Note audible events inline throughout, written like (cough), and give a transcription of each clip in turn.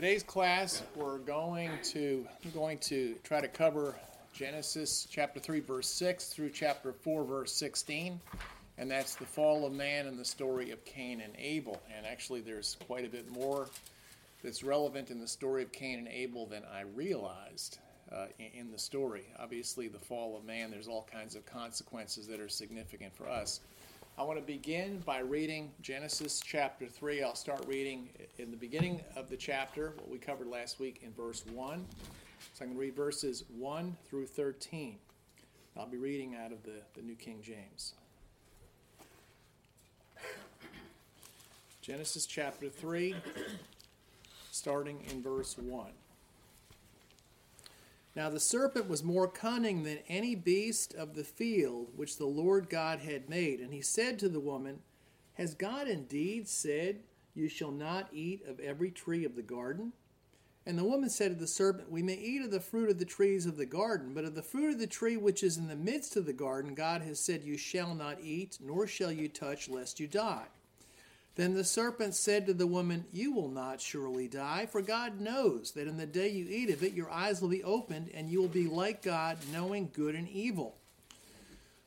Today's class, we're going to I'm going to try to cover Genesis chapter 3 verse 6 through chapter 4 verse 16, and that's the fall of man and the story of Cain and Abel. And actually there's quite a bit more that's relevant in the story of Cain and Abel than I realized uh, in, in the story. Obviously, the fall of man, there's all kinds of consequences that are significant for us. I want to begin by reading Genesis chapter 3. I'll start reading in the beginning of the chapter, what we covered last week in verse 1. So I'm going to read verses 1 through 13. I'll be reading out of the, the New King James. Genesis chapter 3, starting in verse 1. Now the serpent was more cunning than any beast of the field which the Lord God had made. And he said to the woman, Has God indeed said, You shall not eat of every tree of the garden? And the woman said to the serpent, We may eat of the fruit of the trees of the garden, but of the fruit of the tree which is in the midst of the garden, God has said, You shall not eat, nor shall you touch, lest you die. Then the serpent said to the woman, You will not surely die, for God knows that in the day you eat of it, your eyes will be opened, and you will be like God, knowing good and evil.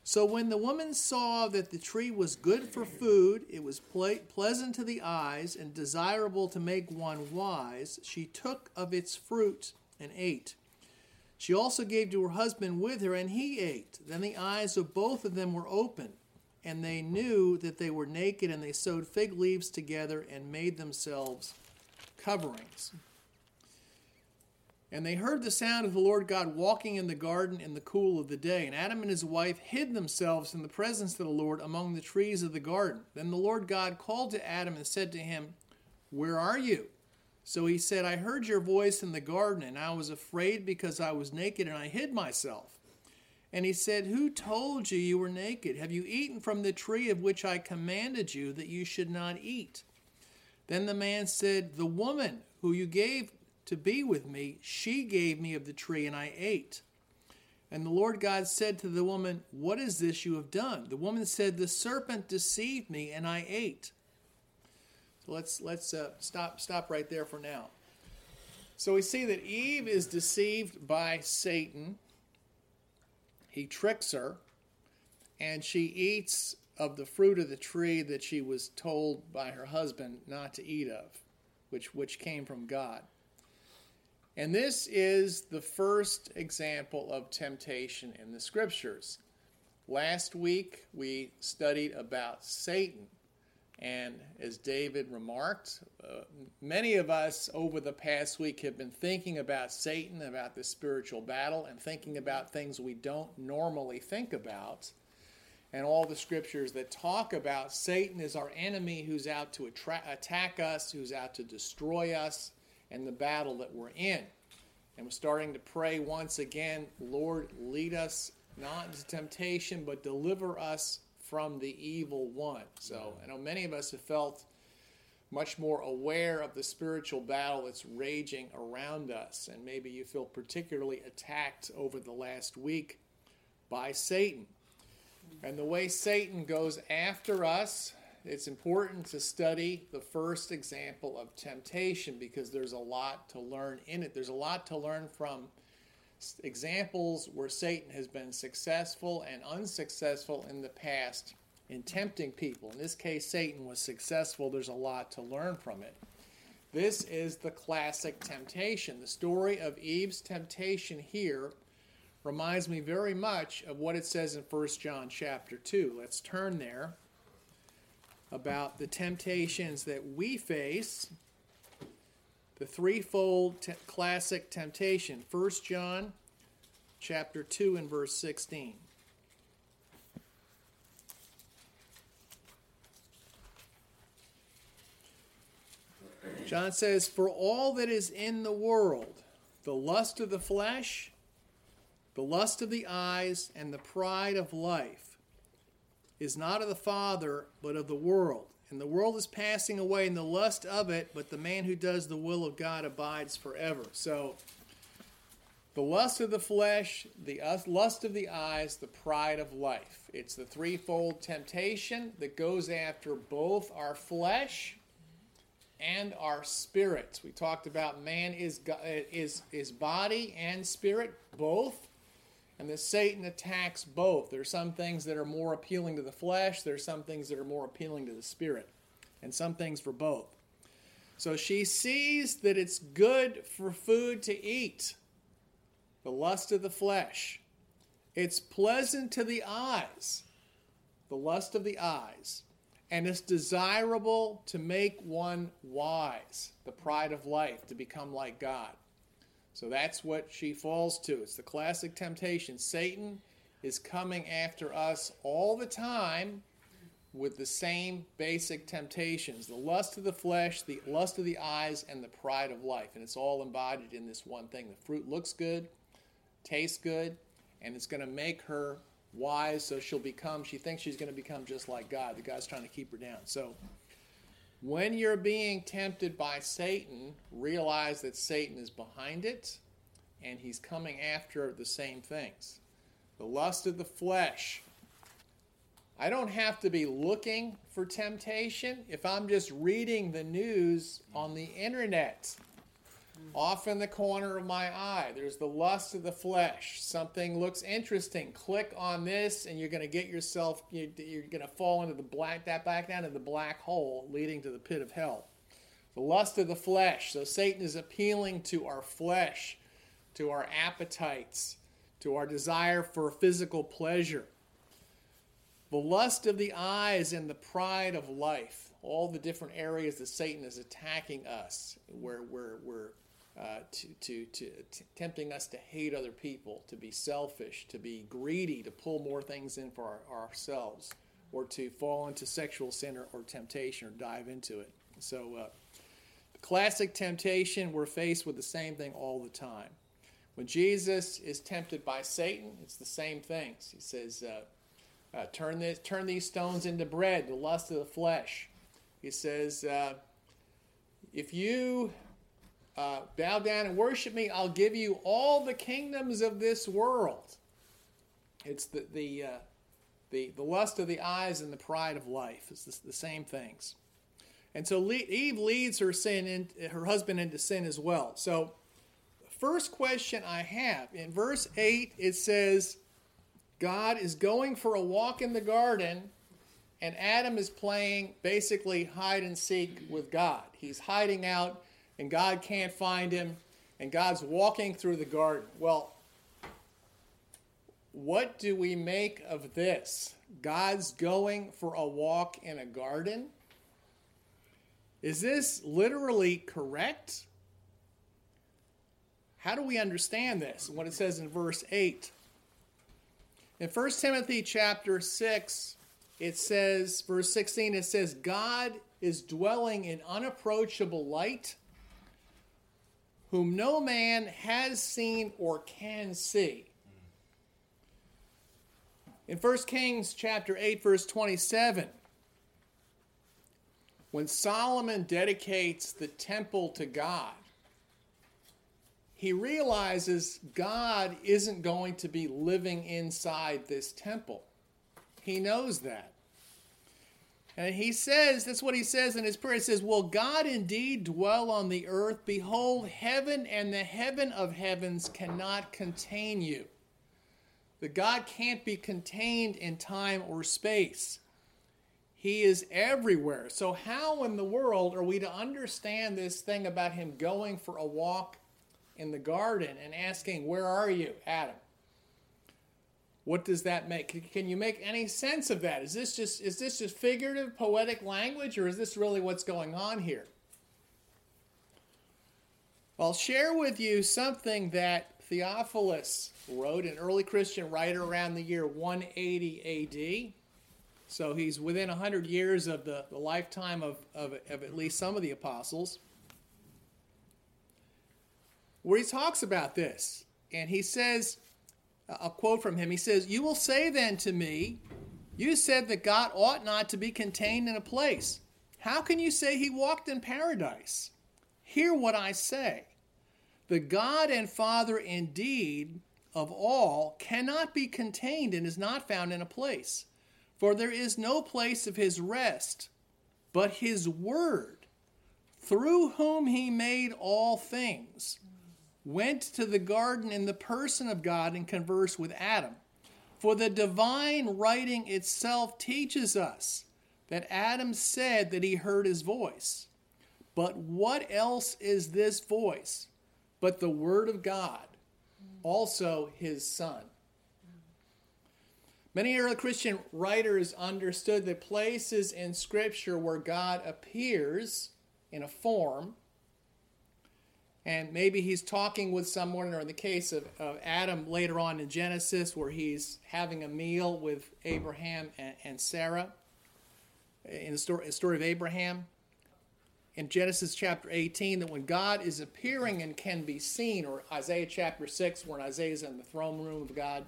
So when the woman saw that the tree was good for food, it was ple- pleasant to the eyes, and desirable to make one wise, she took of its fruit and ate. She also gave to her husband with her, and he ate. Then the eyes of both of them were opened and they knew that they were naked, and they sewed fig leaves together and made themselves coverings. And they heard the sound of the Lord God walking in the garden in the cool of the day. And Adam and his wife hid themselves in the presence of the Lord among the trees of the garden. Then the Lord God called to Adam and said to him, Where are you? So he said, I heard your voice in the garden, and I was afraid because I was naked, and I hid myself. And he said, Who told you you were naked? Have you eaten from the tree of which I commanded you that you should not eat? Then the man said, The woman who you gave to be with me, she gave me of the tree, and I ate. And the Lord God said to the woman, What is this you have done? The woman said, The serpent deceived me, and I ate. So let's let's uh, stop stop right there for now. So we see that Eve is deceived by Satan he tricks her, and she eats of the fruit of the tree that she was told by her husband not to eat of, which, which came from God. And this is the first example of temptation in the scriptures. Last week we studied about Satan and as David remarked, uh, many of us over the past week have been thinking about Satan, about the spiritual battle, and thinking about things we don't normally think about. And all the scriptures that talk about Satan is our enemy who's out to attra- attack us, who's out to destroy us, and the battle that we're in. And we're starting to pray once again Lord, lead us not into temptation, but deliver us from the evil one. So I know many of us have felt much more aware of the spiritual battle that's raging around us. And maybe you feel particularly attacked over the last week by Satan. And the way Satan goes after us, it's important to study the first example of temptation because there's a lot to learn in it. There's a lot to learn from examples where Satan has been successful and unsuccessful in the past in tempting people. In this case, Satan was successful. There's a lot to learn from it. This is the classic temptation. The story of Eve's temptation here reminds me very much of what it says in 1 John chapter 2. Let's turn there about the temptations that we face the threefold te- classic temptation. 1 John chapter 2 and verse 16. John says, For all that is in the world, the lust of the flesh, the lust of the eyes, and the pride of life, is not of the Father, but of the world. And the world is passing away in the lust of it, but the man who does the will of God abides forever. So, the lust of the flesh, the lust of the eyes, the pride of life. It's the threefold temptation that goes after both our flesh and our spirit. We talked about man is is is body and spirit both, and that Satan attacks both. There are some things that are more appealing to the flesh. There are some things that are more appealing to the spirit, and some things for both. So she sees that it's good for food to eat, the lust of the flesh. It's pleasant to the eyes, the lust of the eyes and it's desirable to make one wise, the pride of life, to become like God. So that's what she falls to. It's the classic temptation. Satan is coming after us all the time with the same basic temptations the lust of the flesh, the lust of the eyes, and the pride of life. And it's all embodied in this one thing. The fruit looks good, tastes good, and it's going to make her wise, so she'll become, she thinks she's going to become just like God. The God's trying to keep her down. So when you're being tempted by Satan, realize that Satan is behind it and he's coming after the same things. The lust of the flesh. I don't have to be looking for temptation if I'm just reading the news on the internet off in the corner of my eye. There's the lust of the flesh. Something looks interesting. Click on this, and you're going to get yourself. You're going to fall into the black that back down to the black hole, leading to the pit of hell. The lust of the flesh. So Satan is appealing to our flesh, to our appetites, to our desire for physical pleasure. The lust of the eyes and the pride of life. All the different areas that Satan is attacking us, where we're, we're uh, to, to, to t- tempting us to hate other people, to be selfish, to be greedy, to pull more things in for our, ourselves, or to fall into sexual sin or, or temptation or dive into it. So, uh, classic temptation, we're faced with the same thing all the time. When Jesus is tempted by Satan, it's the same things. He says, uh, uh, turn, this, turn these stones into bread, the lust of the flesh. He says, uh, if you uh, bow down and worship me, I'll give you all the kingdoms of this world. It's the, the, uh, the, the lust of the eyes and the pride of life. It's the, the same things. And so Eve leads her sin in, her husband into sin as well. So, first question I have in verse 8 it says, God is going for a walk in the garden, and Adam is playing basically hide and seek with God. He's hiding out and God can't find him, and God's walking through the garden. Well, what do we make of this? God's going for a walk in a garden? Is this literally correct? How do we understand this? What it says in verse 8. In 1 Timothy chapter 6, it says, verse 16, it says, God is dwelling in unapproachable light whom no man has seen or can see. In 1 Kings chapter 8 verse 27, when Solomon dedicates the temple to God, he realizes God isn't going to be living inside this temple. He knows that. And he says, that's what he says in his prayer. He says, Will God indeed dwell on the earth? Behold, heaven and the heaven of heavens cannot contain you. The God can't be contained in time or space. He is everywhere. So, how in the world are we to understand this thing about him going for a walk in the garden and asking, Where are you, Adam? What does that make? Can you make any sense of that? Is this just is this just figurative poetic language or is this really what's going on here? I'll share with you something that Theophilus wrote, an early Christian writer around the year 180 AD. So he's within 100 years of the, the lifetime of, of, of at least some of the apostles, where he talks about this. And he says, a quote from him. He says, You will say then to me, You said that God ought not to be contained in a place. How can you say he walked in paradise? Hear what I say. The God and Father indeed of all cannot be contained and is not found in a place. For there is no place of his rest, but his word. through whom he made all things, went to the garden in the person of God and conversed with Adam. For the divine writing itself teaches us that Adam said that he heard his voice. But what else is this voice but the Word of God, also his Son? Many early Christian writers understood the places in Scripture where God appears in a form and maybe he's talking with someone, or in the case of, of Adam later on in Genesis, where he's having a meal with Abraham and, and Sarah, in the story, the story of Abraham. In Genesis chapter 18, that when God is appearing and can be seen, or Isaiah chapter 6, when Isaiah is in the throne room of God,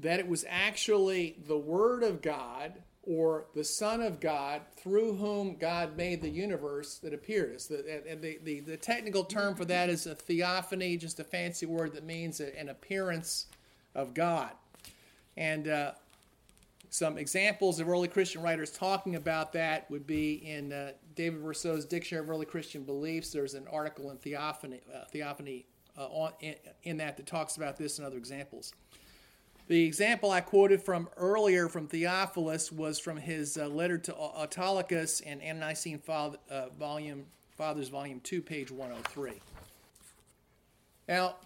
that it was actually the Word of God or the Son of God through whom God made the universe that appeared. The, the, the, the, technical term for that is a theophany, just a fancy word that means an appearance of God. And uh, some examples of early Christian writers talking about that would be in uh, David Rousseau's Dictionary of Early Christian Beliefs. There's an article in Theophany, uh, theophany uh, on, in, in that that talks about this and other examples. The example I quoted from earlier from Theophilus was from his uh, letter to Autolycus in Ante-Nicene Father, uh, volume, Fathers, volume 2, page 103. Now,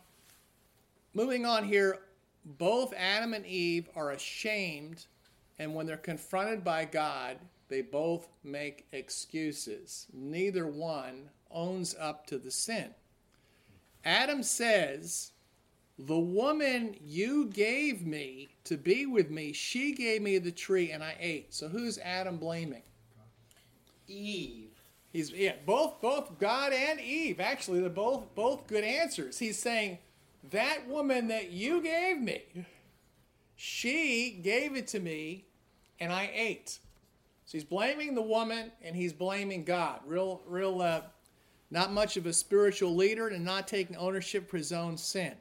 moving on here, both Adam and Eve are ashamed, and when they're confronted by God, they both make excuses. Neither one owns up to the sin. Adam says, the woman you gave me to be with me, she gave me the tree and I ate. So who's Adam blaming? Eve. He's yeah, both both God and Eve. Actually, they're both both good answers. He's saying that woman that you gave me, she gave it to me and I ate. So he's blaming the woman and he's blaming God. Real real uh, not much of a spiritual leader and not taking ownership for his own sin.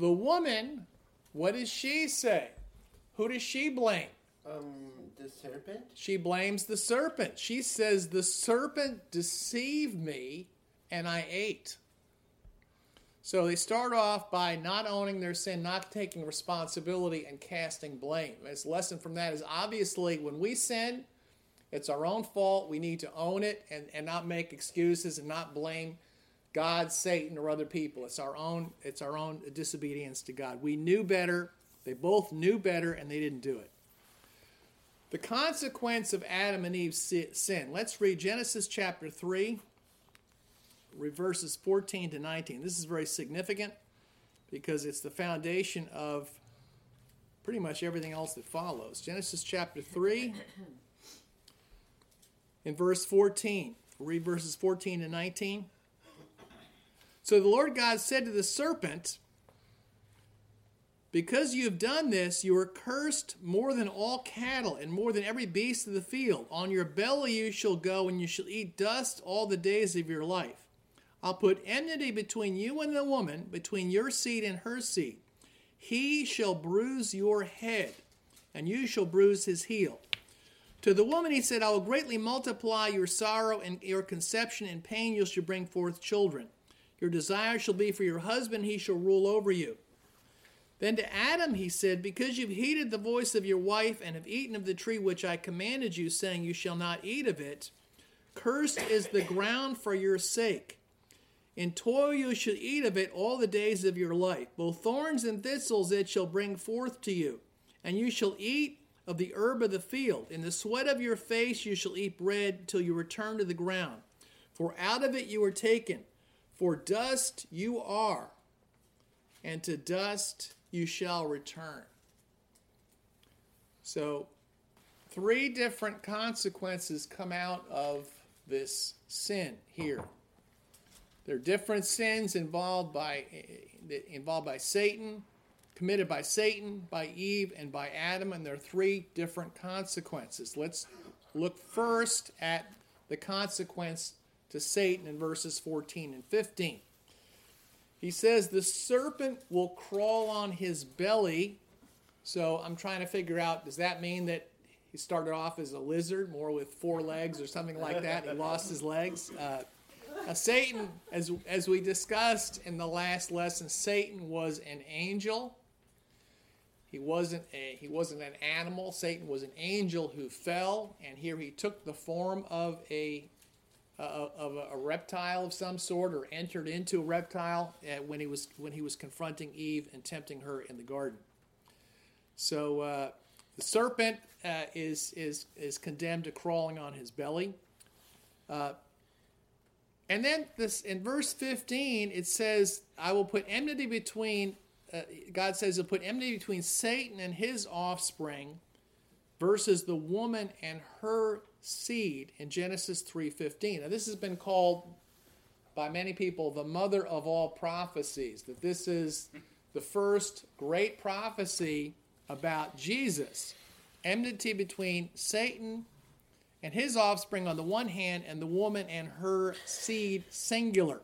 The woman, what does she say? Who does she blame? Um, the serpent? She blames the serpent. She says, The serpent deceived me and I ate. So they start off by not owning their sin, not taking responsibility, and casting blame. His lesson from that is obviously when we sin, it's our own fault. We need to own it and, and not make excuses and not blame God, Satan, or other people. It's our own, it's our own disobedience to God. We knew better. They both knew better and they didn't do it. The consequence of Adam and Eve's sin. Let's read Genesis chapter 3, verses 14 to 19. This is very significant because it's the foundation of pretty much everything else that follows. Genesis chapter 3, in verse 14. We'll read verses 14 to 19. So the Lord God said to the serpent, Because you have done this, you are cursed more than all cattle and more than every beast of the field. On your belly you shall go, and you shall eat dust all the days of your life. I'll put enmity between you and the woman, between your seed and her seed. He shall bruise your head, and you shall bruise his heel. To the woman he said, I will greatly multiply your sorrow and your conception and pain. You shall bring forth children. Your desire shall be for your husband, he shall rule over you. Then to Adam he said, Because you've heeded the voice of your wife and have eaten of the tree which I commanded you, saying, You shall not eat of it, cursed is the ground for your sake. In toil you shall eat of it all the days of your life. Both thorns and thistles it shall bring forth to you, and you shall eat of the herb of the field. In the sweat of your face you shall eat bread till you return to the ground. For out of it you were taken for dust you are, and to dust you shall return. So, three different consequences come out of this sin here. There are different sins involved by involved by Satan, committed by Satan, by Eve, and by Adam, and there are three different consequences. Let's look first at the consequence to Satan in verses 14 and 15. He says, The serpent will crawl on his belly. So I'm trying to figure out does that mean that he started off as a lizard, more with four legs or something like that. He lost his legs. Uh, now, Satan, as, as we discussed in the last lesson, Satan was an angel. He wasn't a he wasn't an animal. Satan was an angel who fell, and here he took the form of a of a, reptile of some sort, or entered into a reptile uh, when he was when he was confronting Eve and tempting her in the garden. So uh, the serpent uh, is is is condemned to crawling on his belly. Uh, and then this in verse 15 it says, "I will put enmity between." Uh, God says, "He'll put enmity between Satan and his offspring, versus the woman and her seed." In Genesis 3:15. Now this has been called by many people the mother of all prophecies. That this is the first great prophecy about Jesus. Enmity between Satan and his offspring on the one hand, and the woman and her seed singular.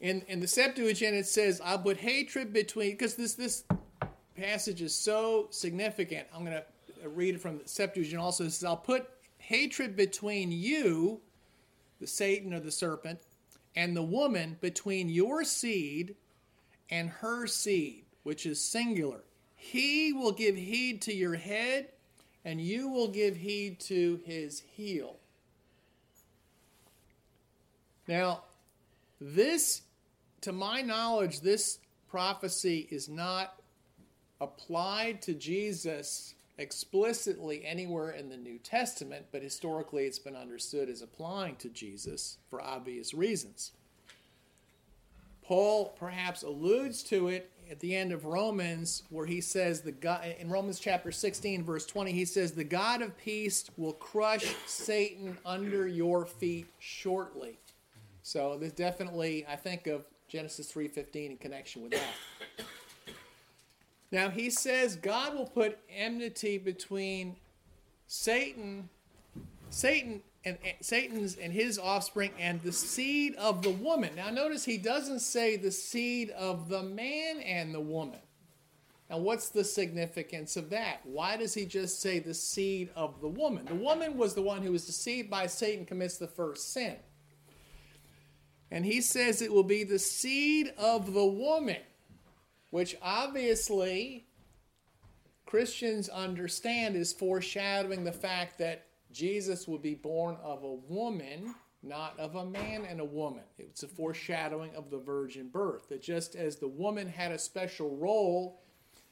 In, in the Septuagint, it says, I'll put hatred between, because this, this passage is so significant. I'm going to Uh, read it from Septuagint also. Says, I'll put hatred between you, the Satan or the serpent, and the woman between your seed and her seed, which is singular. He will give heed to your head and you will give heed to his heel. Now, this, to my knowledge, this prophecy is not applied to Jesus explicitly anywhere in the New Testament, but historically it's been understood as applying to Jesus for obvious reasons. Paul perhaps alludes to it at the end of Romans, where he says the God in Romans chapter 16, verse 20, he says, The God of peace will crush Satan under your feet shortly. So there's definitely, I think of Genesis 3:15 in connection with that. Now he says God will put enmity between Satan, Satan and, Satan's and his offspring and the seed of the woman. Now notice he doesn't say the seed of the man and the woman. Now what's the significance of that? Why does he just say the seed of the woman? The woman was the one who was deceived by Satan commits the first sin. And he says it will be the seed of the woman, which obviously Christians understand is foreshadowing the fact that Jesus would be born of a woman, not of a man and a woman. It's a foreshadowing of the virgin birth. That just as the woman had a special role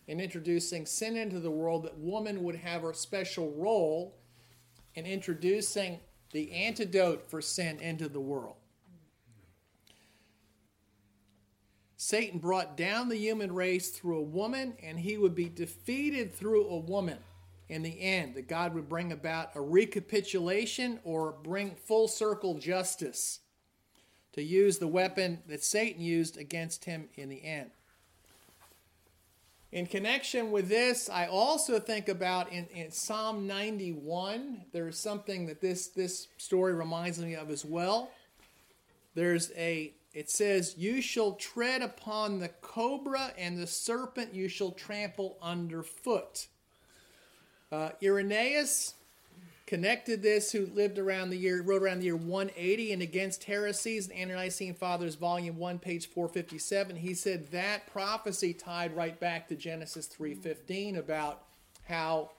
in introducing sin into the world, that woman would have a special role in introducing the antidote for sin into the world. Satan brought down the human race through a woman, and he would be defeated through a woman in the end, that God would bring about a recapitulation or bring full circle justice to use the weapon that Satan used against him in the end. In connection with this, I also think about in, in Psalm 91, there's something that this, this story reminds me of as well. There's a, it says, You shall tread upon the cobra and the serpent you shall trample underfoot. Uh, Irenaeus connected this, who lived around the year, wrote around the year 180 and Against Heresies, the Ante-Nicene Fathers, Volume 1, page 457. He said that prophecy tied right back to Genesis 3.15 about how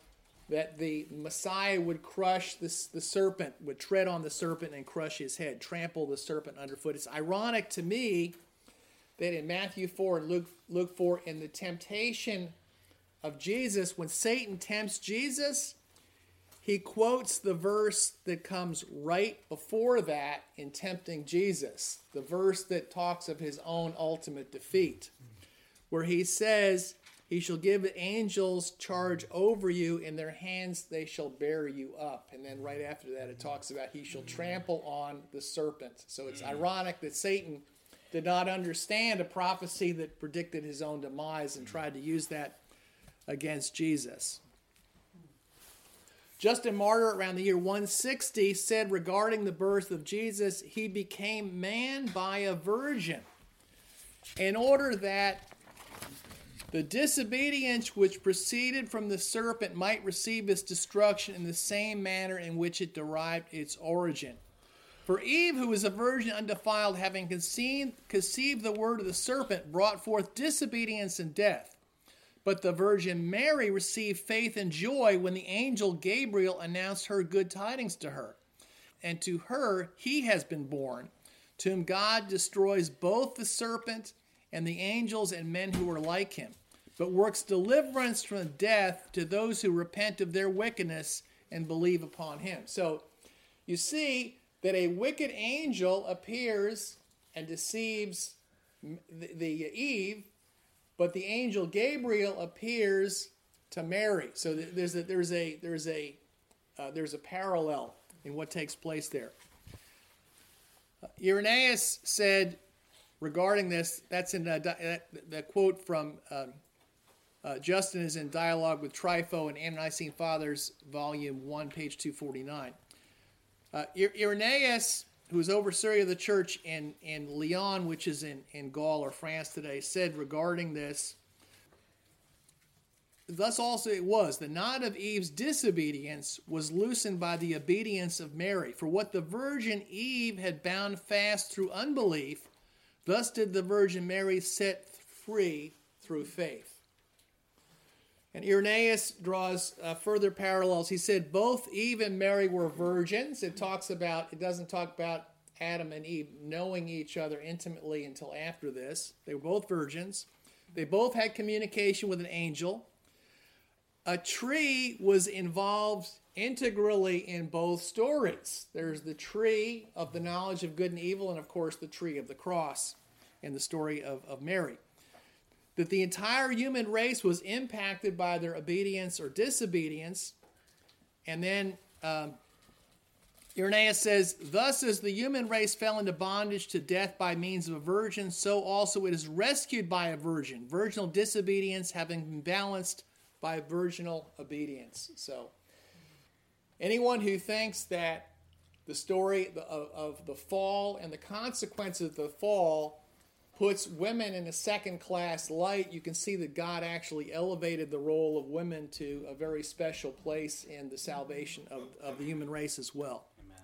that the Messiah would crush this, the serpent, would tread on the serpent and crush his head, trample the serpent underfoot. It's ironic to me that in Matthew 4 and Luke, Luke 4, in the temptation of Jesus, when Satan tempts Jesus, he quotes the verse that comes right before that in tempting Jesus, the verse that talks of his own ultimate defeat, where he says, He shall give angels charge over you, in their hands they shall bear you up. And then right after that, it talks about he shall trample on the serpent. So it's mm. ironic that Satan did not understand a prophecy that predicted his own demise and tried to use that against Jesus. Justin Martyr, around the year 160, said regarding the birth of Jesus, he became man by a virgin in order that the disobedience which proceeded from the serpent might receive its destruction in the same manner in which it derived its origin. For Eve, who was a virgin undefiled, having conceived, conceived the word of the serpent, brought forth disobedience and death. But the Virgin Mary received faith and joy when the angel Gabriel announced her good tidings to her. And to her he has been born, to whom God destroys both the serpent and the angels and men who are like him, but works deliverance from death to those who repent of their wickedness and believe upon him. So you see that a wicked angel appears and deceives the, the Eve but the angel Gabriel appears to Mary. So there's a there's a there's a uh, there's a parallel in what takes place there. Uh, Irenaeus said regarding this. That's in the, the quote from um, uh, Justin is in dialogue with Trypho and Ante-Nicene Fathers, volume one, page two forty nine. Uh, Irenaeus who was overseer of the church in, in Lyon, which is in, in Gaul or France today, said regarding this, Thus also it was, the knot of Eve's disobedience was loosened by the obedience of Mary. For what the Virgin Eve had bound fast through unbelief, thus did the Virgin Mary set free through faith. And Irenaeus draws uh, further parallels. He said both Eve and Mary were virgins. It talks about, it doesn't talk about Adam and Eve knowing each other intimately until after this. They were both virgins. They both had communication with an angel. A tree was involved integrally in both stories. There's the tree of the knowledge of good and evil, and of course, the tree of the cross in the story of, of Mary that the entire human race was impacted by their obedience or disobedience. And then um, Irenaeus says, Thus as the human race fell into bondage to death by means of a virgin, so also it is rescued by a virgin, virginal disobedience having been balanced by virginal obedience. So, anyone who thinks that the story of, of the fall and the consequences of the fall puts women in a second class light, you can see that God actually elevated the role of women to a very special place in the salvation of, of the human race as well. Amen.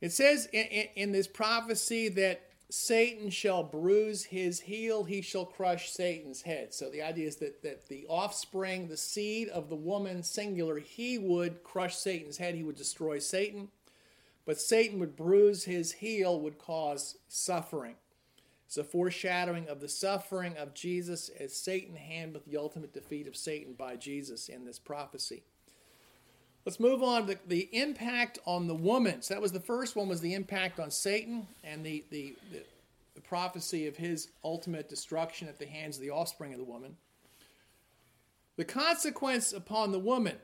It says in, in, in this prophecy that Satan shall bruise his heel, he shall crush Satan's head. So the idea is that, that the offspring, the seed of the woman, singular, he would crush Satan's head, he would destroy Satan. But Satan would bruise his heel, would cause suffering. It's a foreshadowing of the suffering of Jesus as Satan handled the ultimate defeat of Satan by Jesus in this prophecy. Let's move on to the impact on the woman. So that was the first one was the impact on Satan and the, the, the, the prophecy of his ultimate destruction at the hands of the offspring of the woman. The consequence upon the woman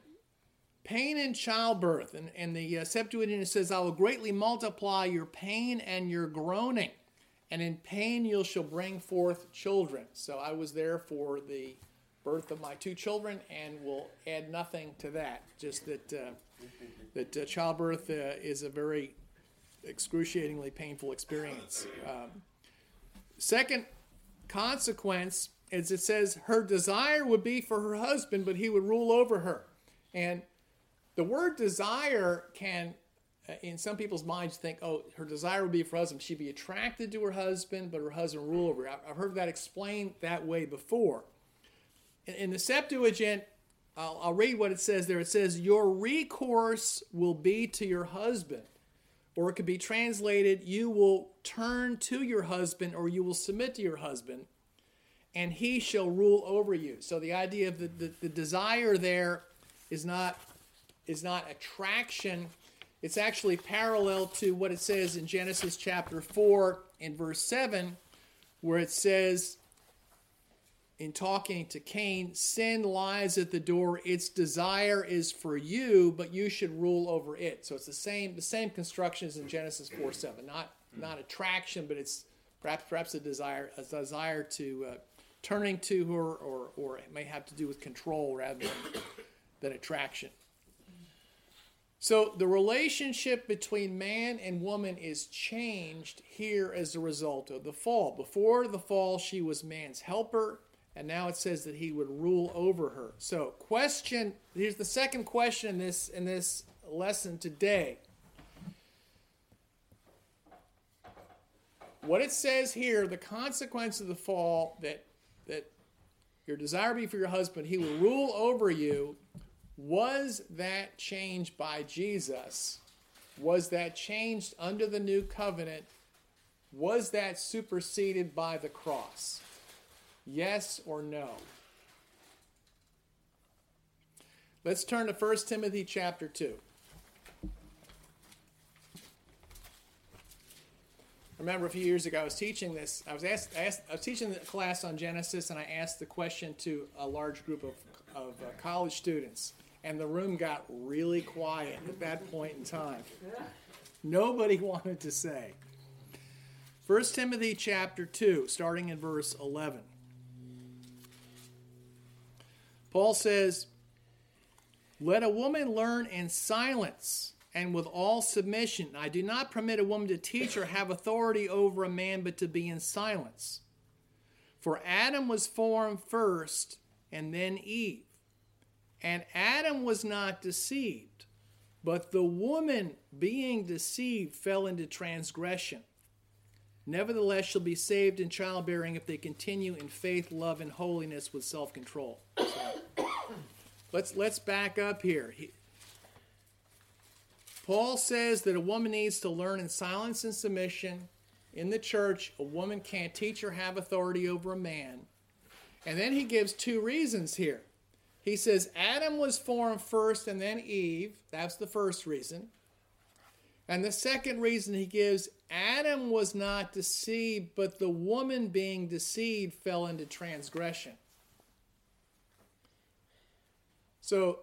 pain in childbirth. And, and the uh, Septuagint says, I will greatly multiply your pain and your groaning, and in pain you shall bring forth children. So I was there for the birth of my two children and will add nothing to that. Just that, uh, that uh, childbirth uh, is a very excruciatingly painful experience. Um, second consequence is it says her desire would be for her husband, but he would rule over her. And the word desire can, uh, in some people's minds, think, oh, her desire would be for husband. She'd be attracted to her husband, but her husband rule over her. I've heard that explained that way before. In, the Septuagint, I'll, I'll read what it says there. It says, Your recourse will be to your husband. Or it could be translated, You will turn to your husband, or you will submit to your husband, and he shall rule over you. So the idea of the, the, the desire there is not is not attraction. It's actually parallel to what it says in Genesis chapter 4 and verse 7, where it says, in talking to Cain, sin lies at the door. Its desire is for you, but you should rule over it. So it's the same the same construction as in Genesis 4 7. Not not attraction, but it's perhaps perhaps a desire a desire to uh, turning to her, or or it may have to do with control rather than, than attraction. So the relationship between man and woman is changed here as a result of the fall. Before the fall, she was man's helper, and now it says that he would rule over her. So, question here's the second question in this in this lesson today. What it says here, the consequence of the fall that that your desire be for your husband, he will rule over you was that changed by Jesus? Was that changed under the new covenant? Was that superseded by the cross? Yes or no? Let's turn to 1 Timothy chapter 2. I remember a few years ago I was teaching this. I was asked, asked I was teaching a class on Genesis, and I asked the question to a large group of, of uh, college students and the room got really quiet at that point in time. Nobody (laughs) wanted to say. 1 Timothy chapter 2, starting in verse 11. Paul says, Let a woman learn in silence and with all submission. I do not permit a woman to teach or have authority over a man, but to be in silence. For Adam was formed first, and then Eve. And Adam was not deceived, but the woman, being deceived, fell into transgression. Nevertheless, shall be saved in childbearing if they continue in faith, love, and holiness with self control. (coughs) Let's, let's back up here. He, Paul says that a woman needs to learn in silence and submission. In the church, a woman can't teach or have authority over a man. And then he gives two reasons here. He says Adam was formed first and then Eve. That's the first reason. And the second reason he gives Adam was not deceived, but the woman being deceived fell into transgression. So,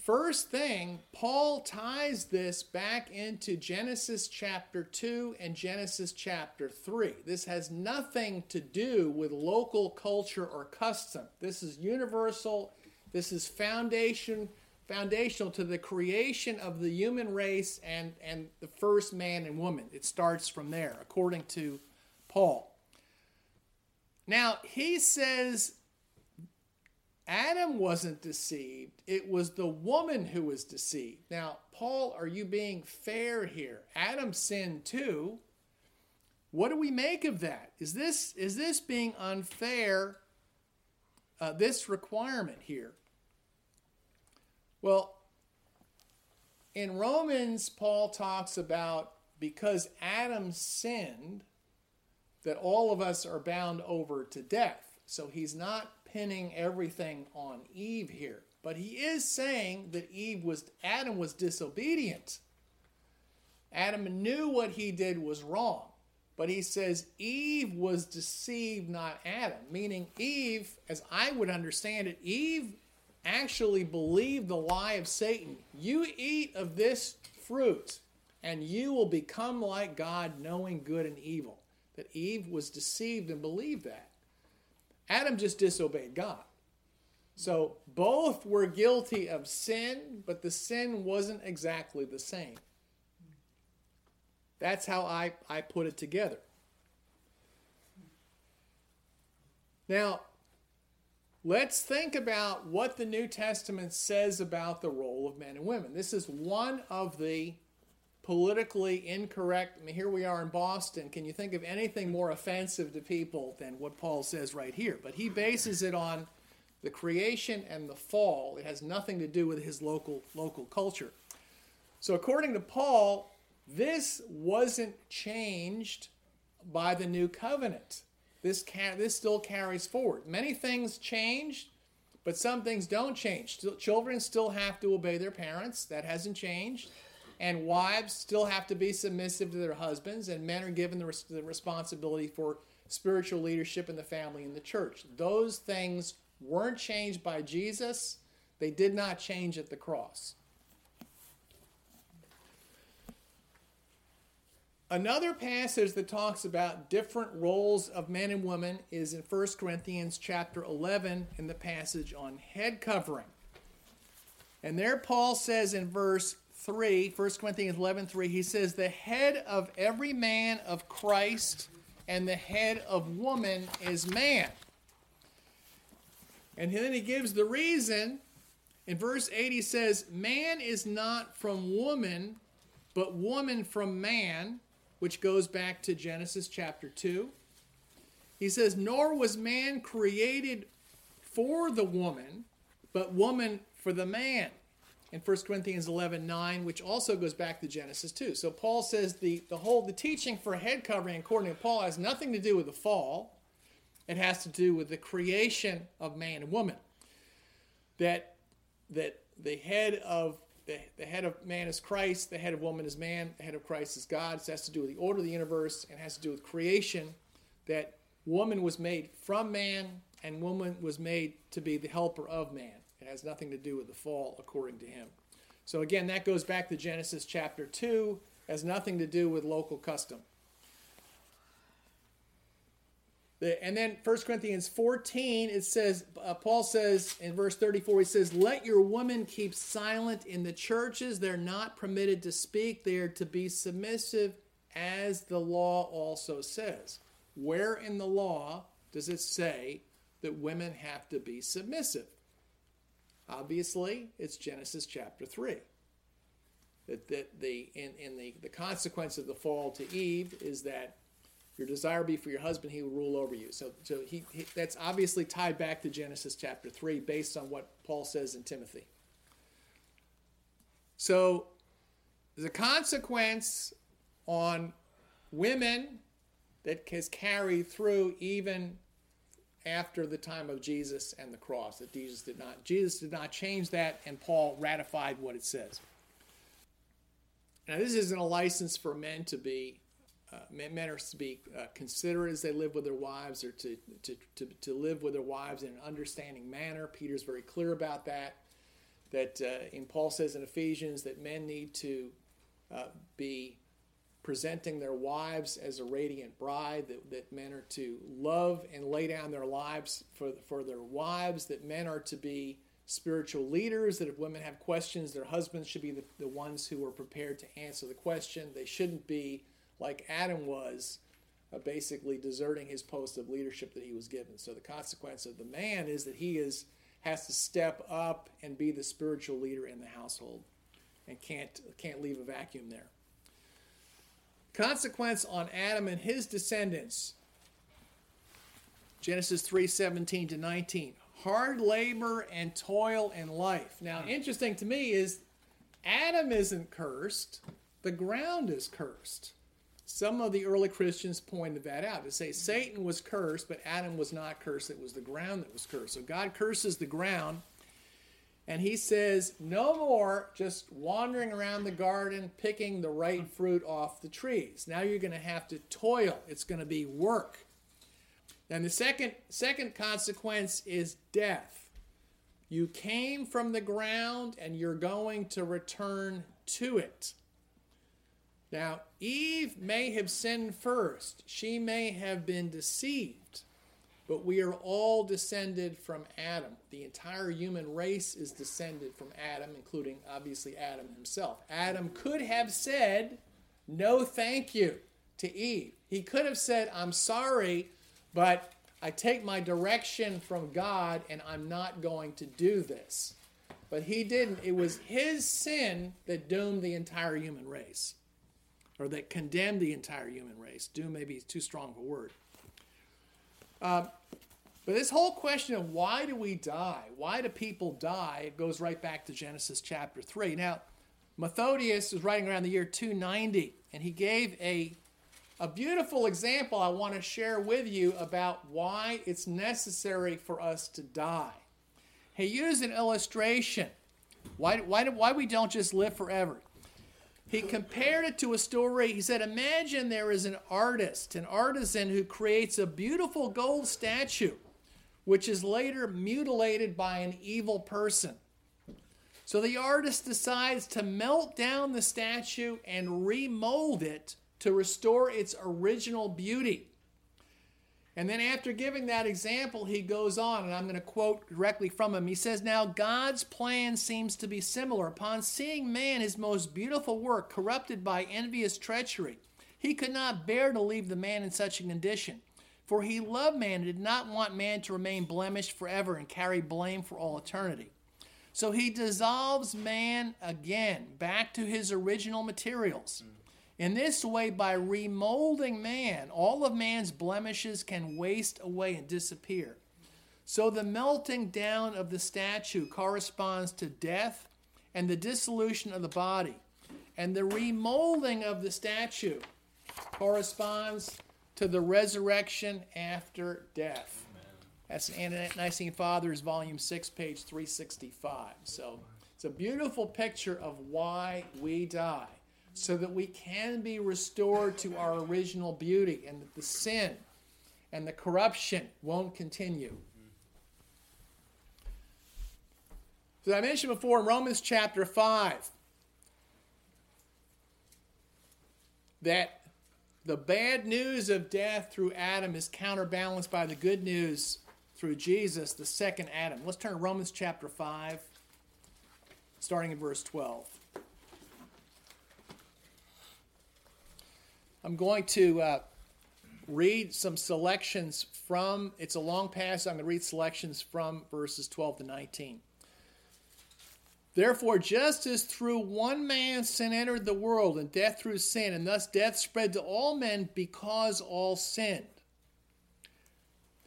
first thing, Paul ties this back into Genesis chapter 2 and Genesis chapter 3. This has nothing to do with local culture or custom. This is universal this is foundation foundational to the creation of the human race and, and the first man and woman. It starts from there, according to Paul. Now, he says Adam wasn't deceived, it was the woman who was deceived. Now, Paul, are you being fair here? Adam sinned too. What do we make of that? Is this is this being unfair? Uh, this requirement here. Well, in Romans, Paul talks about because Adam sinned, that all of us are bound over to death. So he's not pinning everything on Eve here. But he is saying that Eve was Adam was disobedient. Adam knew what he did was wrong. But he says Eve was deceived, not Adam. Meaning Eve, as I would understand it, Eve actually believe the lie of Satan. You eat of this fruit, and you will become like God, knowing good and evil. That Eve was deceived and believed that. Adam just disobeyed God. So both were guilty of sin, but the sin wasn't exactly the same. That's how I, I put it together. Now, Let's think about what the New Testament says about the role of men and women. This is one of the politically incorrect. I mean, here we are in Boston. Can you think of anything more offensive to people than what Paul says right here? But he bases it on the creation and the fall. It has nothing to do with his local local culture. So according to Paul, this wasn't changed by the new covenant this, ca- this still carries forward. Many things changed, but some things don't change. Still, children still have to obey their parents. That hasn't changed. And wives still have to be submissive to their husbands, and men are given the, res- the responsibility for spiritual leadership in the family and the church. Those things weren't changed by Jesus, they did not change at the cross. Another passage that talks about different roles of men and women is in 1 Corinthians chapter 11 in the passage on head covering. And there Paul says in verse 3, 1 Corinthians 11 3, he says, The head of every man of Christ and the head of woman is man. And then he gives the reason. In verse 8, he says, Man is not from woman, but woman from man, which goes back to Genesis chapter 2. He says, Nor was man created for the woman, but woman for the man. In 1 Corinthians 11 9, which also goes back to Genesis 2. So Paul says the, the whole the teaching for head covering, according to Paul, has nothing to do with the fall. It has to do with the creation of man and woman. That that the head of the, the head of man is Christ, the head of woman is man, the head of Christ is God. It has to do with the order of the universe, and has to do with creation. That woman was made from man, and woman was made to be the helper of man. It has nothing to do with the fall, according to him. So again, that goes back to Genesis chapter 2, has nothing to do with local custom. And then 1 Corinthians 14, it says, uh, Paul says in verse 34, he says, Let your women keep silent in the churches. They're not permitted to speak. They are to be submissive, as the law also says. Where in the law does it say that women have to be submissive? Obviously, it's Genesis chapter 3. That, that the in, in the, the consequence of the fall to Eve is that your desire be for your husband, he will rule over you. So, so he, he, that's obviously tied back to Genesis chapter 3 based on what Paul says in Timothy. So, the consequence on women that has carried through even after the time of Jesus and the cross that Jesus did not Jesus did not change that and Paul ratified what it says. Now this isn't a license for men to be uh, men are to be uh, considerate as they live with their wives or to, to, to, to, live with their wives in an understanding manner. Peter's very clear about that. That uh, Paul says in Ephesians that men need to uh, be presenting their wives as a radiant bride, that, that men are to love and lay down their lives for, for their wives, that men are to be spiritual leaders, that if women have questions, their husbands should be the, the ones who are prepared to answer the question. They shouldn't be like Adam was, uh, basically deserting his post of leadership that he was given. So the consequence of the man is that he is has to step up and be the spiritual leader in the household, and can't can't leave a vacuum there. Consequence on Adam and his descendants. Genesis 3:17 to 19. Hard labor and toil in life. Now, interesting to me is Adam isn't cursed, the ground is cursed. Some of the early Christians pointed that out to say Satan was cursed, but Adam was not cursed. It was the ground that was cursed. So God curses the ground, and he says, No more just wandering around the garden picking the right fruit off the trees. Now you're going to have to toil, it's going to be work. And the second, second consequence is death. You came from the ground and you're going to return to it. Now, Eve may have sinned first, she may have been deceived, but we are all descended from Adam. The entire human race is descended from Adam, including obviously Adam himself. Adam could have said, No, thank you to Eve. He could have said, I'm sorry, but I take my direction from God and I'm not going to do this. But he didn't. It was his sin that doomed the entire human race or that condemn the entire human race. Doom maybe is too strong of a word. Uh, but this whole question of why do we die? Why do people die? It goes right back to Genesis chapter 3. Now, Methodius was writing around the year 290, and he gave a, a beautiful example I want to share with you about why it's necessary for us to die. He used an illustration. Why, why, why we don't just live forever? He compared it to a story. He said, Imagine there is an artist, an artisan who creates a beautiful gold statue, which is later mutilated by an evil person. So the artist decides to melt down the statue and remold it to restore its original beauty. And then after giving that example, he goes on, and I'm going to quote directly from him. He says, Now God's plan seems to be similar. Upon seeing man, his most beautiful work, corrupted by envious treachery, he could not bear to leave the man in such a condition. For he loved man and did not want man to remain blemished forever and carry blame for all eternity. So he dissolves man again back to his original materials. In this way, by remolding man, all of man's blemishes can waste away and disappear. So the melting down of the statue corresponds to death and the dissolution of the body. And the remolding of the statue corresponds to the resurrection after death. That's in the Nicene Fathers, Volume 6, page 365. So it's a beautiful picture of why we die so that we can be restored to our original beauty and that the sin and the corruption won't continue. So I mentioned before in Romans chapter 5 that the bad news of death through Adam is counterbalanced by the good news through Jesus, the second Adam. Let's turn to Romans chapter 5, starting in verse 12. I'm going to uh, read some selections from, it's a long passage. I'm going to read selections from verses 12 to 19. Therefore, just as through one man sin entered the world, and death through sin, and thus death spread to all men because all sinned.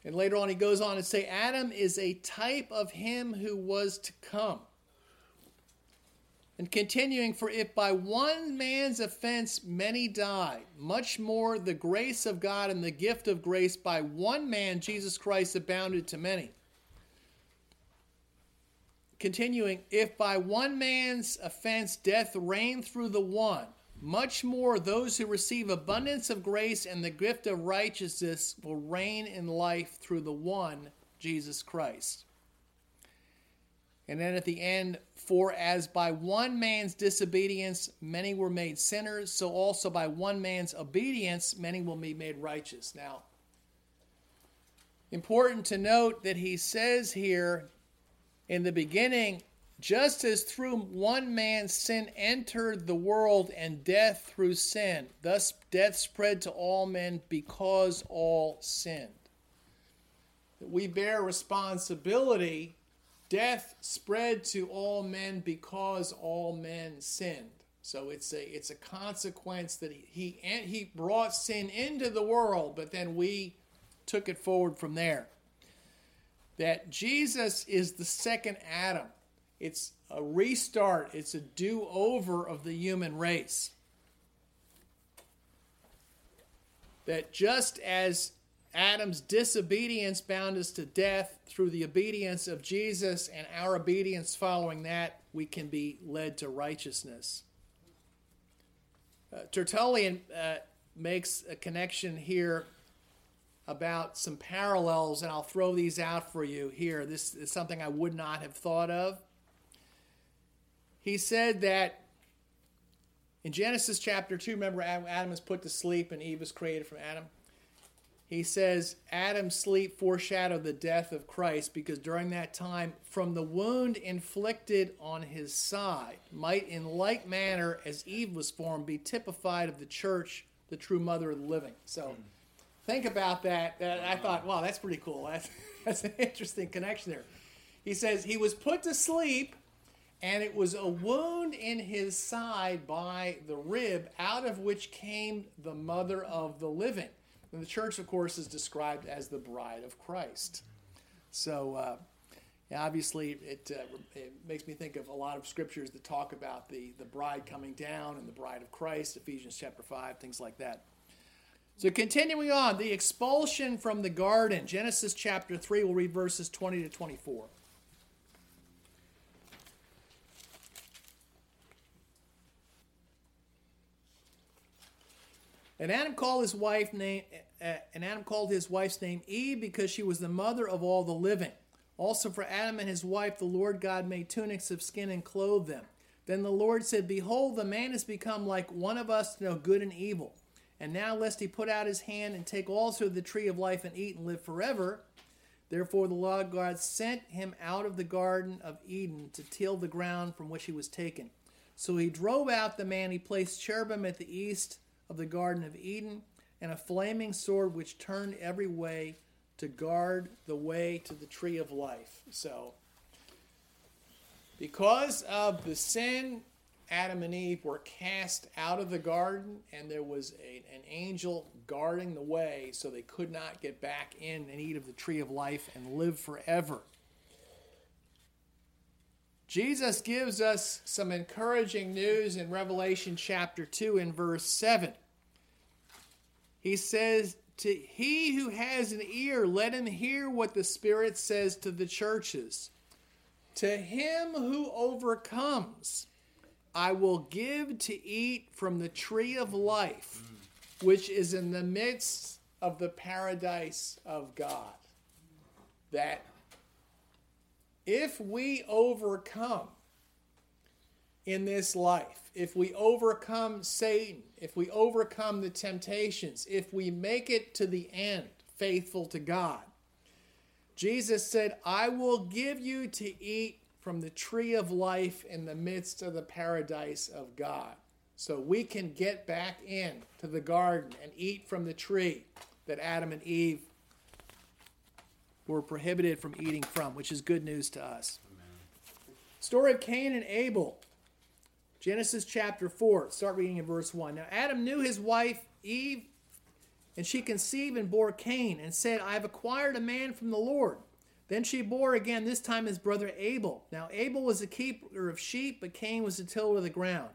And later on, he goes on to say, Adam is a type of him who was to come. And continuing, for if by one man's offense many died, much more the grace of God and the gift of grace by one man, Jesus Christ, abounded to many. Continuing, if by one man's offense death reigned through the one, much more those who receive abundance of grace and the gift of righteousness will reign in life through the one, Jesus Christ. And then at the end, for as by one man's disobedience many were made sinners, so also by one man's obedience many will be made righteous. Now, important to note that he says here in the beginning, just as through one man sin entered the world and death through sin, thus death spread to all men because all sinned. We bear responsibility death spread to all men because all men sinned. So it's a it's a consequence that he he, he brought sin into the world, but then we took it forward from there. That Jesus is the second Adam. It's a restart, it's a do over of the human race. That just as Adam's disobedience bound us to death. Through the obedience of Jesus and our obedience following that, we can be led to righteousness. Uh, Tertullian uh, makes a connection here about some parallels, and I'll throw these out for you here. This is something I would not have thought of. He said that in Genesis chapter 2, remember Adam is put to sleep and Eve was created from Adam he says Adam's sleep foreshadowed the death of Christ because during that time, from the wound inflicted on his side, might in like manner as Eve was formed be typified of the church, the true mother of the living. So hmm. think about that. that I thought, wow, that's pretty cool. That's, (laughs) that's an interesting connection there. He says he was put to sleep, and it was a wound in his side by the rib, out of which came the mother of the living. And the church, of course, is described as the bride of Christ. So, uh, obviously, it, uh, it makes me think of a lot of scriptures that talk about the, the bride coming down and the bride of Christ, Ephesians chapter 5, things like that. So, continuing on, the expulsion from the garden, Genesis chapter 3, we'll read verses 20 to 24. And Adam called his wife name, uh, and Adam called his wife's name Eve because she was the mother of all the living. Also for Adam and his wife, the Lord God made tunics of skin and clothed them. Then the Lord said, Behold, the man has become like one of us to know good and evil. And now, lest he put out his hand and take also the tree of life and eat and live forever. Therefore, the Lord God sent him out of the Garden of Eden to till the ground from which he was taken. So he drove out the man. He placed cherubim at the east of the Garden of Eden and a flaming sword which turned every way to guard the way to the tree of life. So, because of the sin, Adam and Eve were cast out of the garden, and there was a, an angel guarding the way so they could not get back in and eat of the tree of life and live forever. Jesus gives us some encouraging news in Revelation chapter 2 and verse 7. He says, To he who has an ear, let him hear what the Spirit says to the churches. To him who overcomes, I will give to eat from the tree of life, which is in the midst of the paradise of God. That if we overcome in this life, if we overcome Satan, if we overcome the temptations, if we make it to the end faithful to God, Jesus said, I will give you to eat from the tree of life in the midst of the paradise of God. So we can get back in to the garden and eat from the tree that Adam and Eve were prohibited from eating from, which is good news to us. Amen. Story of Cain and Abel. Genesis chapter 4. Start reading in verse 1. Now Adam knew his wife Eve, and she conceived and bore Cain, and said, I have acquired a man from the Lord. Then she bore again, this time his brother Abel. Now Abel was a keeper of sheep, but Cain was a tiller of the ground.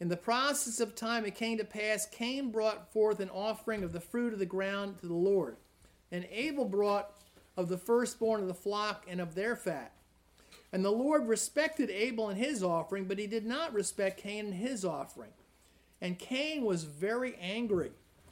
In the process of time it came to pass, Cain brought forth an offering of the fruit of the ground to the Lord. And Abel brought of the firstborn of the flock and of their fat. And the Lord respected Abel and his offering, but he did not respect Cain and his offering. And Cain was very angry,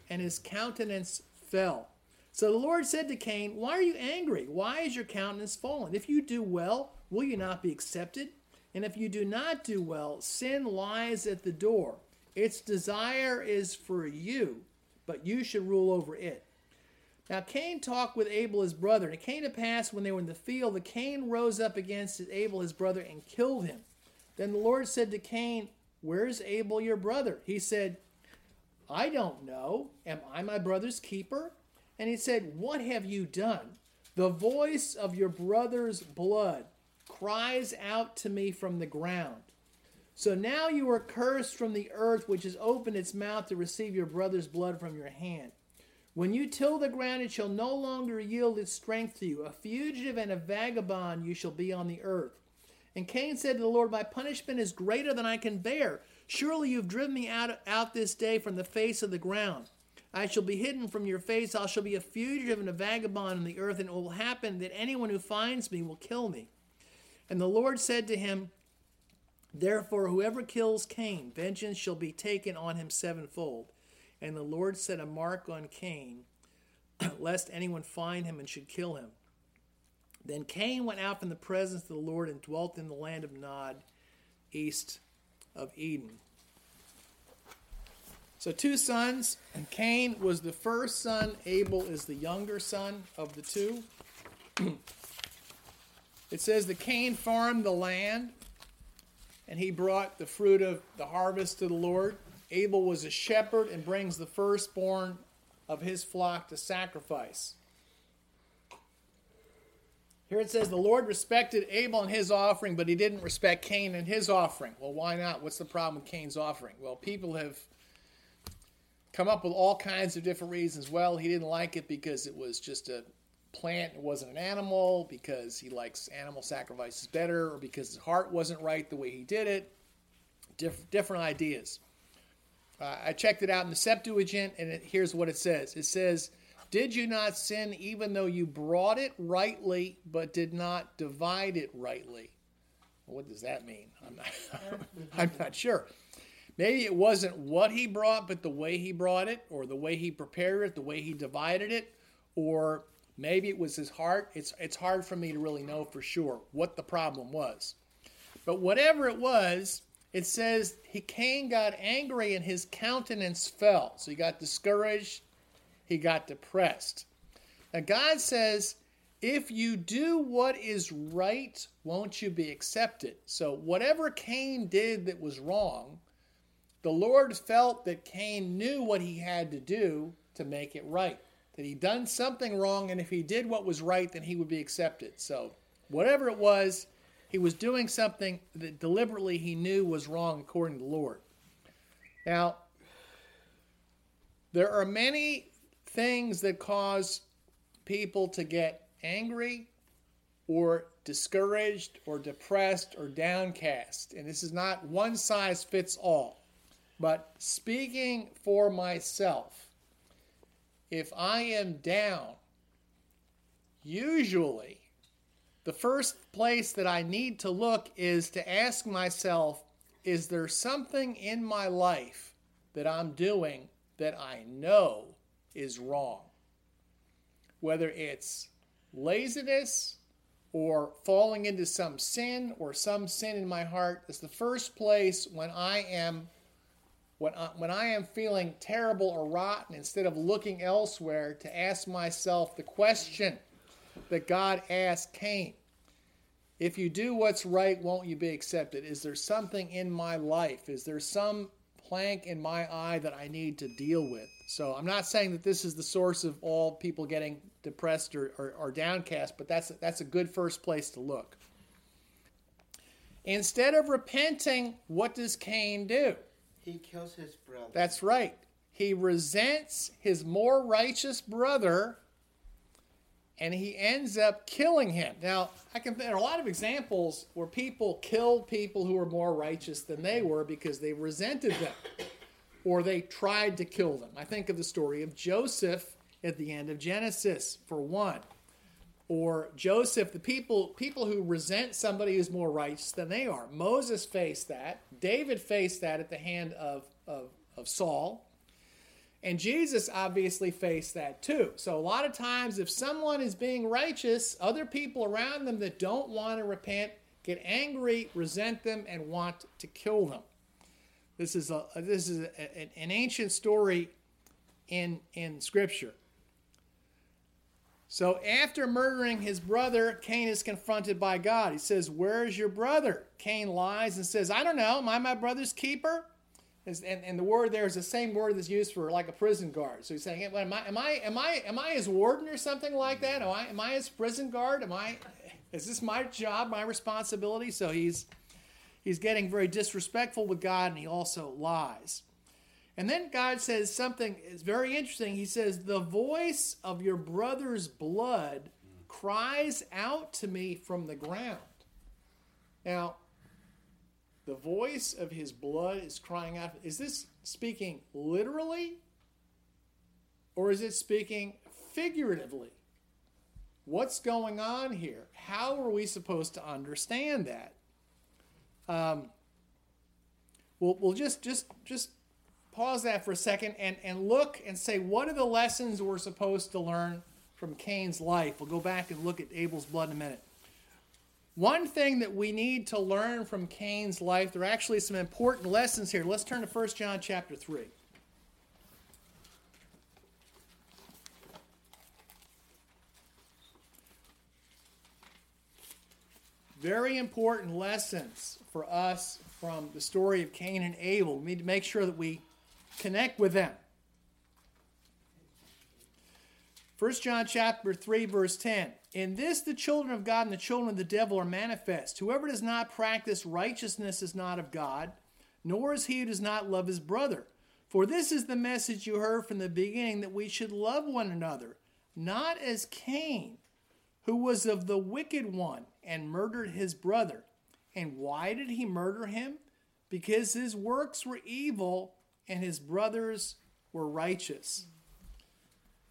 and his countenance fell. So the Lord said to Cain, Why are you angry? Why is your countenance fallen? If you do well, will you not be accepted? And if you do not do well, sin lies at the door. Its desire is for you, but you should rule over it. Now Cain talked with Abel his brother, and it came to pass when they were in the field that Cain rose up against Abel his brother and killed him. Then the Lord said to Cain, Where's Abel your brother? He said, I don't know. Am I my brother's keeper? And he said, What have you done? The voice of your brother's blood cries out to me from the ground. So now you are cursed from the earth, which has opened its mouth to receive your brother's blood from your hand. When you till the ground, it shall no longer yield its strength to you. A fugitive and a vagabond you shall be on the earth. And Cain said to the Lord, My punishment is greater than I can bear. Surely you've driven me out, out this day from the face of the ground. I shall be hidden from your face. I shall be a fugitive and a vagabond on the earth, and it will happen that anyone who finds me will kill me. And the Lord said to him, Therefore, whoever kills Cain, vengeance shall be taken on him sevenfold. And the Lord set a mark on Cain, (clears throat) lest anyone find him and should kill him. Then Cain went out from the presence of the Lord and dwelt in the land of Nod, east of Eden. So, two sons, and Cain was the first son, Abel is the younger son of the two. (clears throat) it says that Cain farmed the land, and he brought the fruit of the harvest to the Lord. Abel was a shepherd and brings the firstborn of his flock to sacrifice. Here it says the Lord respected Abel and his offering, but he didn't respect Cain and his offering. Well, why not? What's the problem with Cain's offering? Well, people have come up with all kinds of different reasons. Well, he didn't like it because it was just a plant, it wasn't an animal, because he likes animal sacrifices better, or because his heart wasn't right the way he did it. Dif- different ideas. Uh, I checked it out in the Septuagint, and it, here's what it says it says, Did you not sin even though you brought it rightly, but did not divide it rightly? What does that mean? I'm not, (laughs) I'm not sure. Maybe it wasn't what he brought, but the way he brought it, or the way he prepared it, the way he divided it, or maybe it was his heart. It's, it's hard for me to really know for sure what the problem was. But whatever it was, it says he Cain got angry and his countenance fell. So he got discouraged, he got depressed. Now God says, if you do what is right, won't you be accepted? So whatever Cain did that was wrong, the Lord felt that Cain knew what he had to do to make it right. That he'd done something wrong, and if he did what was right, then he would be accepted. So whatever it was, he was doing something that deliberately he knew was wrong according to the Lord. Now, there are many things that cause people to get angry or discouraged or depressed or downcast. And this is not one size fits all. But speaking for myself, if I am down, usually the first place that I need to look is to ask myself, is there something in my life that I'm doing that I know is wrong? Whether it's laziness or falling into some sin or some sin in my heart is the first place when I am when I, when I am feeling terrible or rotten instead of looking elsewhere to ask myself the question that God asked Cain. If you do what's right, won't you be accepted? Is there something in my life? Is there some plank in my eye that I need to deal with? So I'm not saying that this is the source of all people getting depressed or, or, or downcast, but that's, that's a good first place to look. Instead of repenting, what does Cain do? He kills his brother. That's right. He resents his more righteous brother and he ends up killing him. Now, I can there are a lot of examples where people killed people who were more righteous than they were because they resented them or they tried to kill them. I think of the story of Joseph at the end of Genesis for one. Or Joseph, the people people who resent somebody who's more righteous than they are. Moses faced that. David faced that at the hand of, of, of Saul. And Jesus obviously faced that too. So, a lot of times, if someone is being righteous, other people around them that don't want to repent get angry, resent them, and want to kill them. This is, a, this is a, an ancient story in, in Scripture. So, after murdering his brother, Cain is confronted by God. He says, Where is your brother? Cain lies and says, I don't know. Am I my brother's keeper? And, and the word there is the same word that's used for like a prison guard. So he's saying, am I, am I, am I, am I his warden or something like that? Am I, am I his prison guard? Am I, is this my job, my responsibility? So he's, he's getting very disrespectful with God, and he also lies. And then God says something is very interesting. He says, "The voice of your brother's blood cries out to me from the ground." Now, the voice of his blood is crying out. Is this speaking literally? Or is it speaking figuratively? What's going on here? How are we supposed to understand that? Um, we'll, we'll just just just pause that for a second and, and look and say what are the lessons we're supposed to learn from Cain's life. We'll go back and look at Abel's blood in a minute. One thing that we need to learn from Cain's life, there are actually some important lessons here. Let's turn to 1 John chapter 3. Very important lessons for us from the story of Cain and Abel. We need to make sure that we connect with them. 1 John chapter 3 verse 10. In this the children of God and the children of the devil are manifest. Whoever does not practice righteousness is not of God, nor is he who does not love his brother. For this is the message you heard from the beginning that we should love one another, not as Cain, who was of the wicked one and murdered his brother. And why did he murder him? Because his works were evil and his brothers were righteous.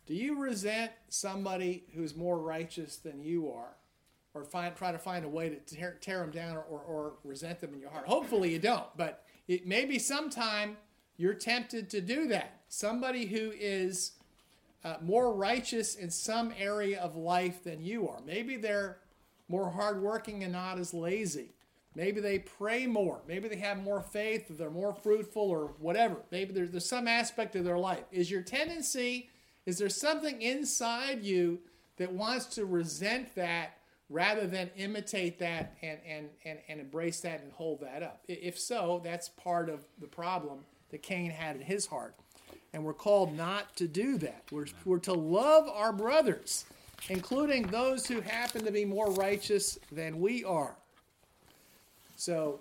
Do you resent somebody who's more righteous than you are? Or find, try to find a way to tear, tear them down or, or, or resent them in your heart? Hopefully you don't, but it maybe sometime you're tempted to do that. Somebody who is uh, more righteous in some area of life than you are. Maybe they're more hardworking and not as lazy. Maybe they pray more. Maybe they have more faith, they're more fruitful, or whatever. Maybe there's, there's some aspect of their life. Is your tendency, is there something inside you that wants to resent that rather than imitate that and, and, and, and embrace that and hold that up? If so, that's part of the problem that Cain had in his heart. And we're called not to do that. We're, we're to love our brothers, including those who happen to be more righteous than we are. So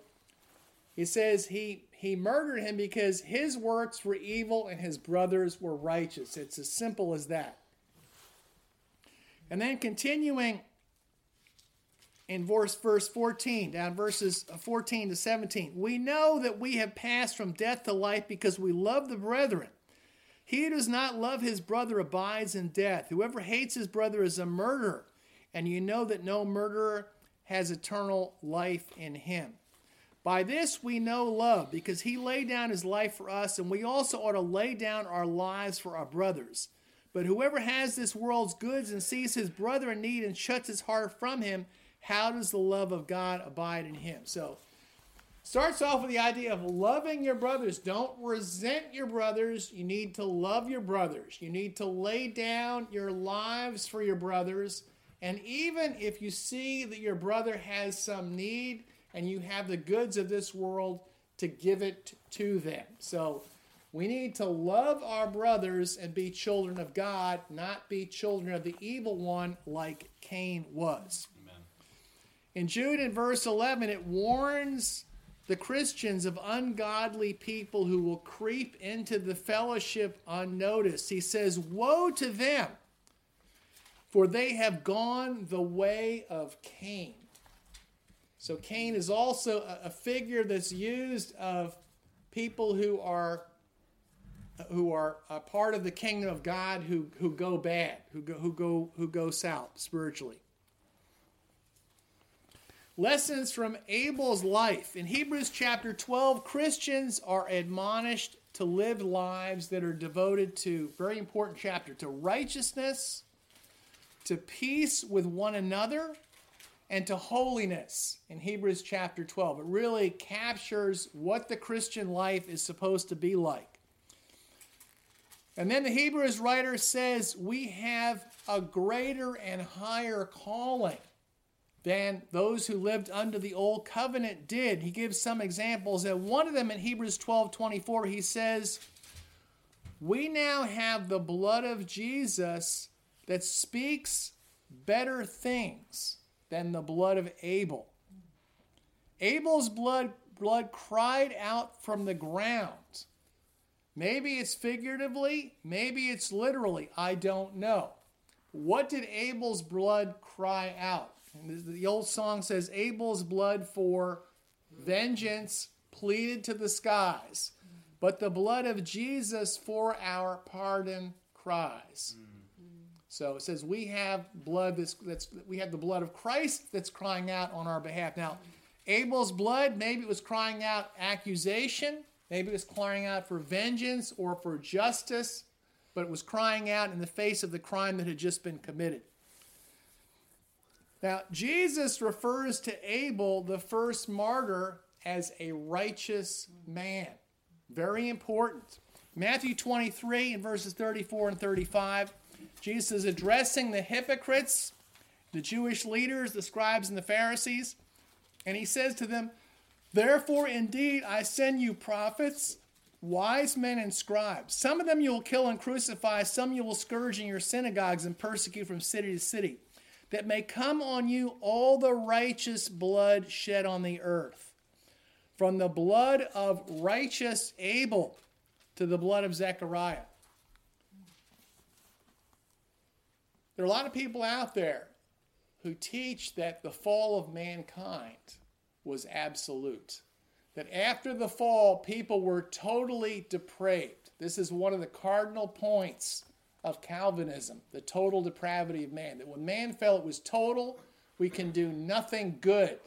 he says he, he murdered him because his works were evil and his brothers were righteous. It's as simple as that. And then continuing in verse, verse 14, down verses 14 to 17, we know that we have passed from death to life because we love the brethren. He who does not love his brother abides in death. Whoever hates his brother is a murderer, and you know that no murderer has eternal life in him. By this we know love, because he laid down his life for us, and we also ought to lay down our lives for our brothers. But whoever has this world's goods and sees his brother in need and shuts his heart from him, how does the love of God abide in him? So, starts off with the idea of loving your brothers. Don't resent your brothers. You need to love your brothers. You need to lay down your lives for your brothers. And even if you see that your brother has some need and you have the goods of this world, to give it to them. So, we need to love our brothers and be children of God, not be children of the evil one like Cain was. Amen. In Jude, in verse 11, it warns the Christians of ungodly people who will creep into the fellowship unnoticed. He says, Woe to them, for they have gone the way of Cain. So, Cain is also a figure that's used of people who are who are a part of the kingdom of God who, who go bad, who go, who, go, who go south spiritually. Lessons from Abel's life. In Hebrews chapter 12, Christians are admonished to live lives that are devoted to, very important chapter, to righteousness, to peace with one another, and to holiness in Hebrews chapter 12. It really captures what the Christian life is supposed to be like. And then the Hebrews writer says, We have a greater and higher calling than those who lived under the old covenant did. He gives some examples, and one of them in Hebrews 12 24, he says, We now have the blood of Jesus that speaks better things than the blood of Abel. Abel's blood, blood cried out from the ground Maybe it's figuratively, maybe it's literally. I don't know. What did Abel's blood cry out? And the old song says, Abel's blood for vengeance pleaded to the skies, but the blood of Jesus for our pardon cries. Mm. So it says we have blood that's, that's we have the blood of Christ that's crying out on our behalf. Now, Abel's blood maybe it was crying out accusation, Maybe it was crying out for vengeance or for justice, but it was crying out in the face of the crime that had just been committed. Now, Jesus refers to Abel, the first martyr, as a righteous man. Very important. Matthew 23 and verses 34 and 35, Jesus is addressing the hypocrites, the Jewish leaders, the scribes, and the Pharisees, and he says to them, Therefore, indeed, I send you prophets, wise men, and scribes. Some of them you will kill and crucify, some you will scourge in your synagogues and persecute from city to city, that may come on you all the righteous blood shed on the earth, from the blood of righteous Abel to the blood of Zechariah. There are a lot of people out there who teach that the fall of mankind was absolute. That after the fall, people were totally depraved. This is one of the cardinal points of Calvinism the total depravity of man. That when man fell, it was total, we can do nothing good.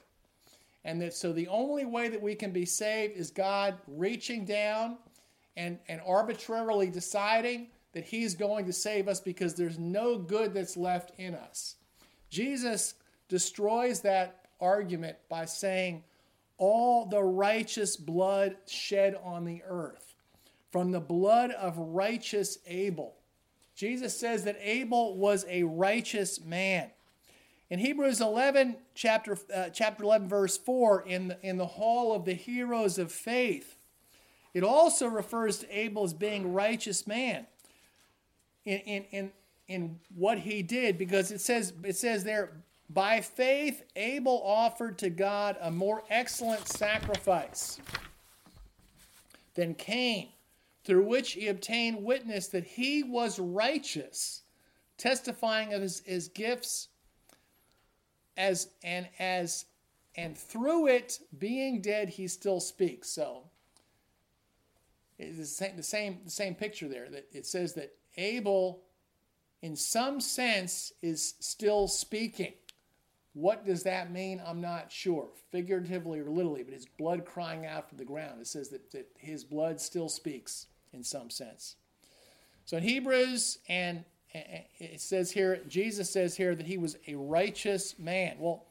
And that so the only way that we can be saved is God reaching down and, and arbitrarily deciding that He's going to save us because there's no good that's left in us. Jesus destroys that argument by saying, all the righteous blood shed on the earth, from the blood of righteous Abel. Jesus says that Abel was a righteous man. In Hebrews 11, chapter, uh, chapter 11, verse 4, in the, in the hall of the heroes of faith, it also refers to Abel as being righteous man in, in, in, in what he did because it says, it says there, by faith, Abel offered to God a more excellent sacrifice than Cain, through which he obtained witness that he was righteous, testifying of his, his gifts as and as and through it being dead he still speaks. So it's the same, the same the same picture there that it says that abel in some sense is still speaking what does that mean i'm not sure figuratively or literally but his blood crying out from the ground it says that, that his blood still speaks in some sense so in hebrews and it says here, Jesus says here that he was a righteous man. Well,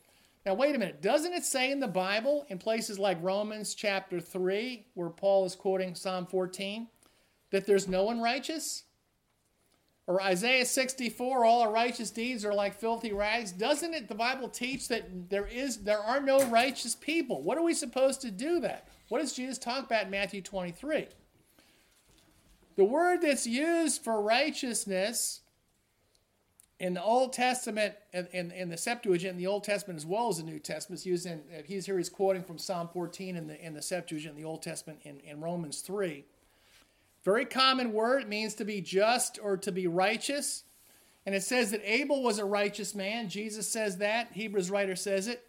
now wait a minute. Doesn't it say in the Bible, in places like Romans chapter 3, where Paul is quoting Psalm 14, that there's no one righteous? Or Isaiah 64, all our righteous deeds are like filthy rags. Doesn't it the Bible teach that there is there are no righteous people? What are we supposed to do that? What does Jesus talk about in Matthew 23? The word that's used for righteousness in the Old Testament, in, in, in, the Septuagint, in the Old Testament as well as the New Testament, is used uh, he's here, he's quoting from Psalm 14 in the, in the Septuagint, in the Old Testament, in, in Romans 3. Very common word, it means to be just or to be righteous. And it says that Abel was a righteous man. Jesus says that. Hebrews writer says it.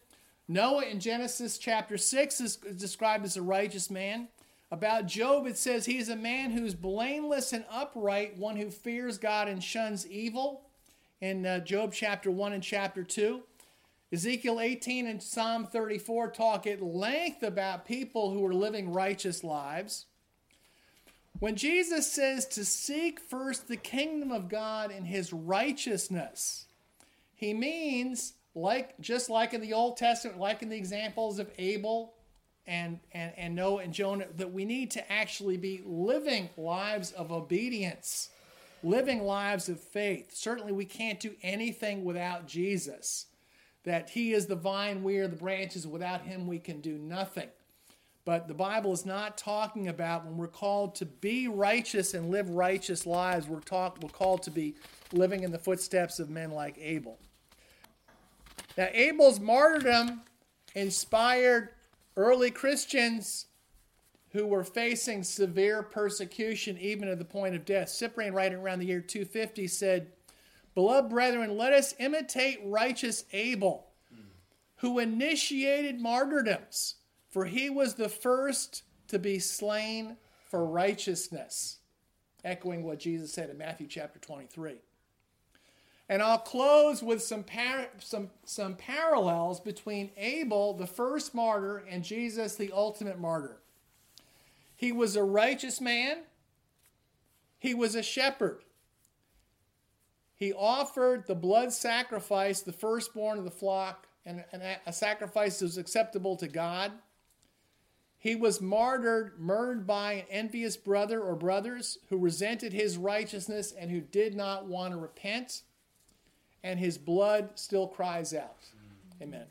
Noah in Genesis chapter 6 is described as a righteous man. About Job, it says he is a man who's blameless and upright, one who fears God and shuns evil in uh, Job chapter 1 and chapter 2. Ezekiel 18 and Psalm 34 talk at length about people who are living righteous lives. When Jesus says to seek first the kingdom of God and his righteousness, he means like just like in the Old Testament, like in the examples of Abel and, and, and Noah and Jonah, that we need to actually be living lives of obedience living lives of faith. Certainly, we can't do anything without Jesus. That He is the vine, we are the branches. Without Him, we can do nothing. But the Bible is not talking about when we're called to be righteous and live righteous lives, we're, talk, we're called to be living in the footsteps of men like Abel. Now, Abel's martyrdom inspired early Christians who were facing severe persecution, even at the point of death. Cyprian, right around the year 250, said, Beloved brethren, let us imitate righteous Abel, who initiated martyrdoms, for he was the first to be slain for righteousness. Echoing what Jesus said in Matthew chapter 23. And I'll close with some, par- some, some parallels between Abel, the first martyr, and Jesus, the ultimate martyr. He was a righteous man. He was a shepherd. He offered the blood sacrifice, the firstborn of the flock, and a sacrifice that was acceptable to God. He was martyred, murdered by an envious brother or brothers who resented his righteousness and who did not want to repent. And his blood still cries out. Amen.